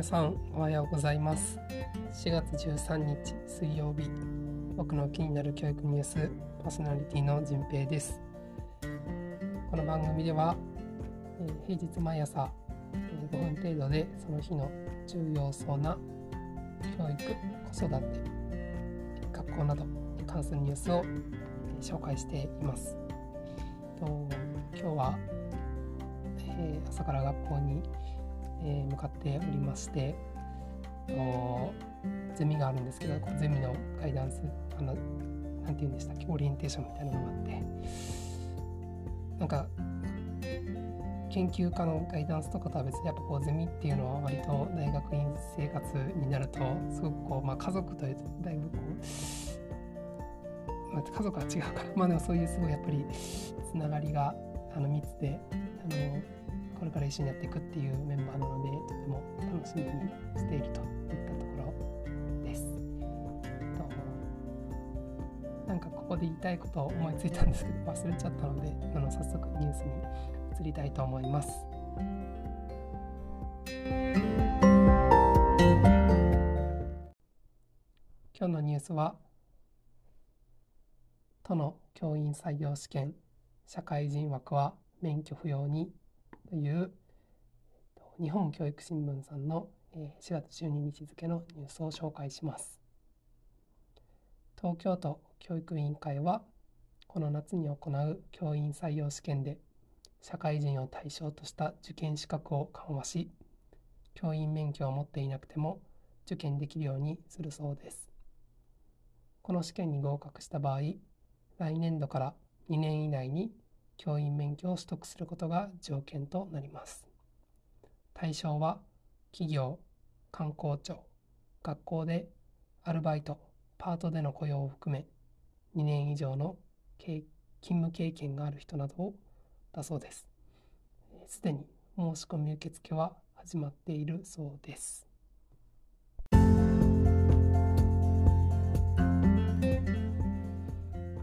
皆さんおはようございます。4月13日水曜日。僕の気になる教育ニュースパーソナリティのじんぺいです。この番組では、えー、平日毎朝、えー、5分程度でその日の重要そうな教育子育て学校などに関するニュースを、えー、紹介しています。と今日は、え朝から学校にえー、向かっておりましてゼミがあるんですけどゼミのガイダンスあのなんて言うんでしたっけオリエンテーションみたいなのがあってなんか研究家のガイダンスとかとは別にやっぱこうゼミっていうのは割と大学院生活になるとすごくこう、まあ、家族というとだいぶこう、まあ、家族は違うからまあでもそういうすごいやっぱりつながりがあの密であのこれから一緒にやっていくっていうメンバーなのでとても楽しみにしているといったところです。となんかここで言いたいことを思いついたんですけど忘れちゃったのであの早速ニュースに移りたいと思います。今日のニュースは都の教員採用試験社会人枠は免許不要にという日本教育新聞さんの4月12日付のニュースを紹介します。東京都教育委員会はこの夏に行う教員採用試験で社会人を対象とした受験資格を緩和し教員免許を持っていなくても受験できるようにするそうです。この試験に合格した場合来年度から2年以内に教員免許を取得することが条件となります。対象は企業、観光庁、学校でアルバイト、パートでの雇用を含め2年以上の勤務経験がある人などをだそうです。すでに申し込み受付は始まっているそうです。は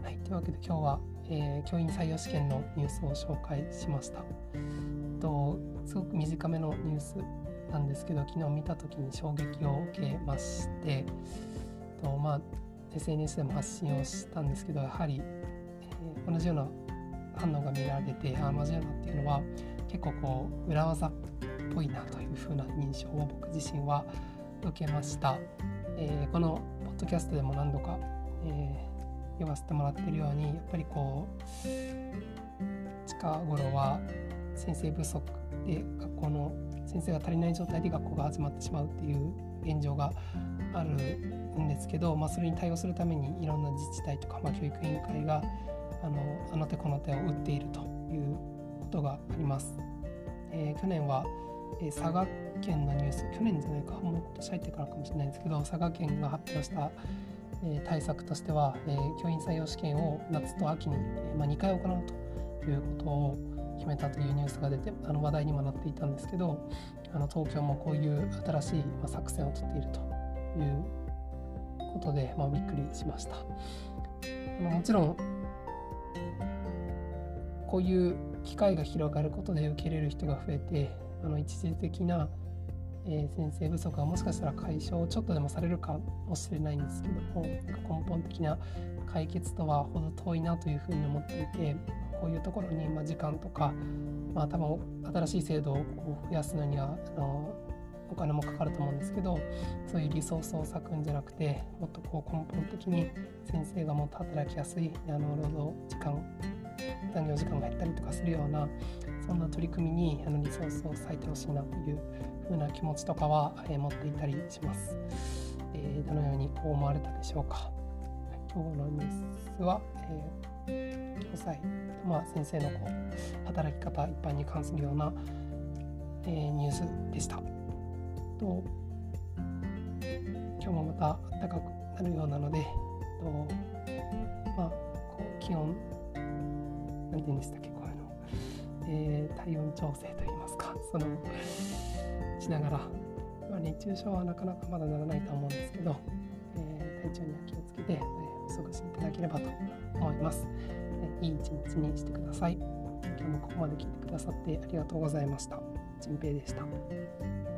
い、というわけで今日はえー、教員採用試験のニュースを紹介しました。とすごく短めのニュースなんですけど昨日見た時に衝撃を受けましてと、まあ、SNS でも発信をしたんですけどやはり、えー、同じような反応が見られてあ同じようなっていうのは結構こう裏技っぽいなというふうな印象を僕自身は受けました。えー、このポッドキャストでも何度か、え言わせてもらってるようにやっぱりこう近頃は先生不足で学校の先生が足りない状態で学校が始まってしまうっていう現状があるんですけど、まあ、それに対応するためにいろんな自治体とか、まあ、教育委員会があのあの手この手を打っているということがあります。えー、去年は、えー、佐賀県のニュース去年じゃないかもう今年入ってからかもしれないんですけど佐賀県が発表したえ対策としては、え教員採用試験を夏と秋に、えま2回行うということを決めたというニュースが出てあの話題にもなっていたんですけどあの東京もこういう新しい、ま作戦をとっているということで、まあ、びっくりしました。あのもちろんこういう機会が広がることで受け入れる人が増えてあの一時的なえー、先生不足はもしかしたら解消をちょっとでもされるかもしれないんですけども根本的な解決とはほど遠いなというふうに思っていてこういうところにま時間とか、まあ、多分新しい制度をこう増やすのにはあのお金もかかると思うんですけどそういうリソースを割くんじゃなくてもっとこう根本的に先生がもっと働きやすいあの労働時間残業時間が減ったりとかするようなそんな取り組みにあのリソースを割いてほしいなというふうな気持ちとかは、えー、持っていたりします、えー、どのようにこう思われたでしょうか。今日のニュースは、えー、教材、まあ、先生のこう働き方一般に関するような、えー、ニュースでした。と今日もまた暖かくなるようなのでとまあこう気温何て言うんでしたっけ、えー、体温調整といいますかそのしながら、まあ、熱中症はなかなかまだならないと思うんですけど、えー、体調には気をつけて、え、お過ごしいただければと思います、えー、いい一日にしてください今日もここまで聞いてくださってありがとうございました。じんぺいでした。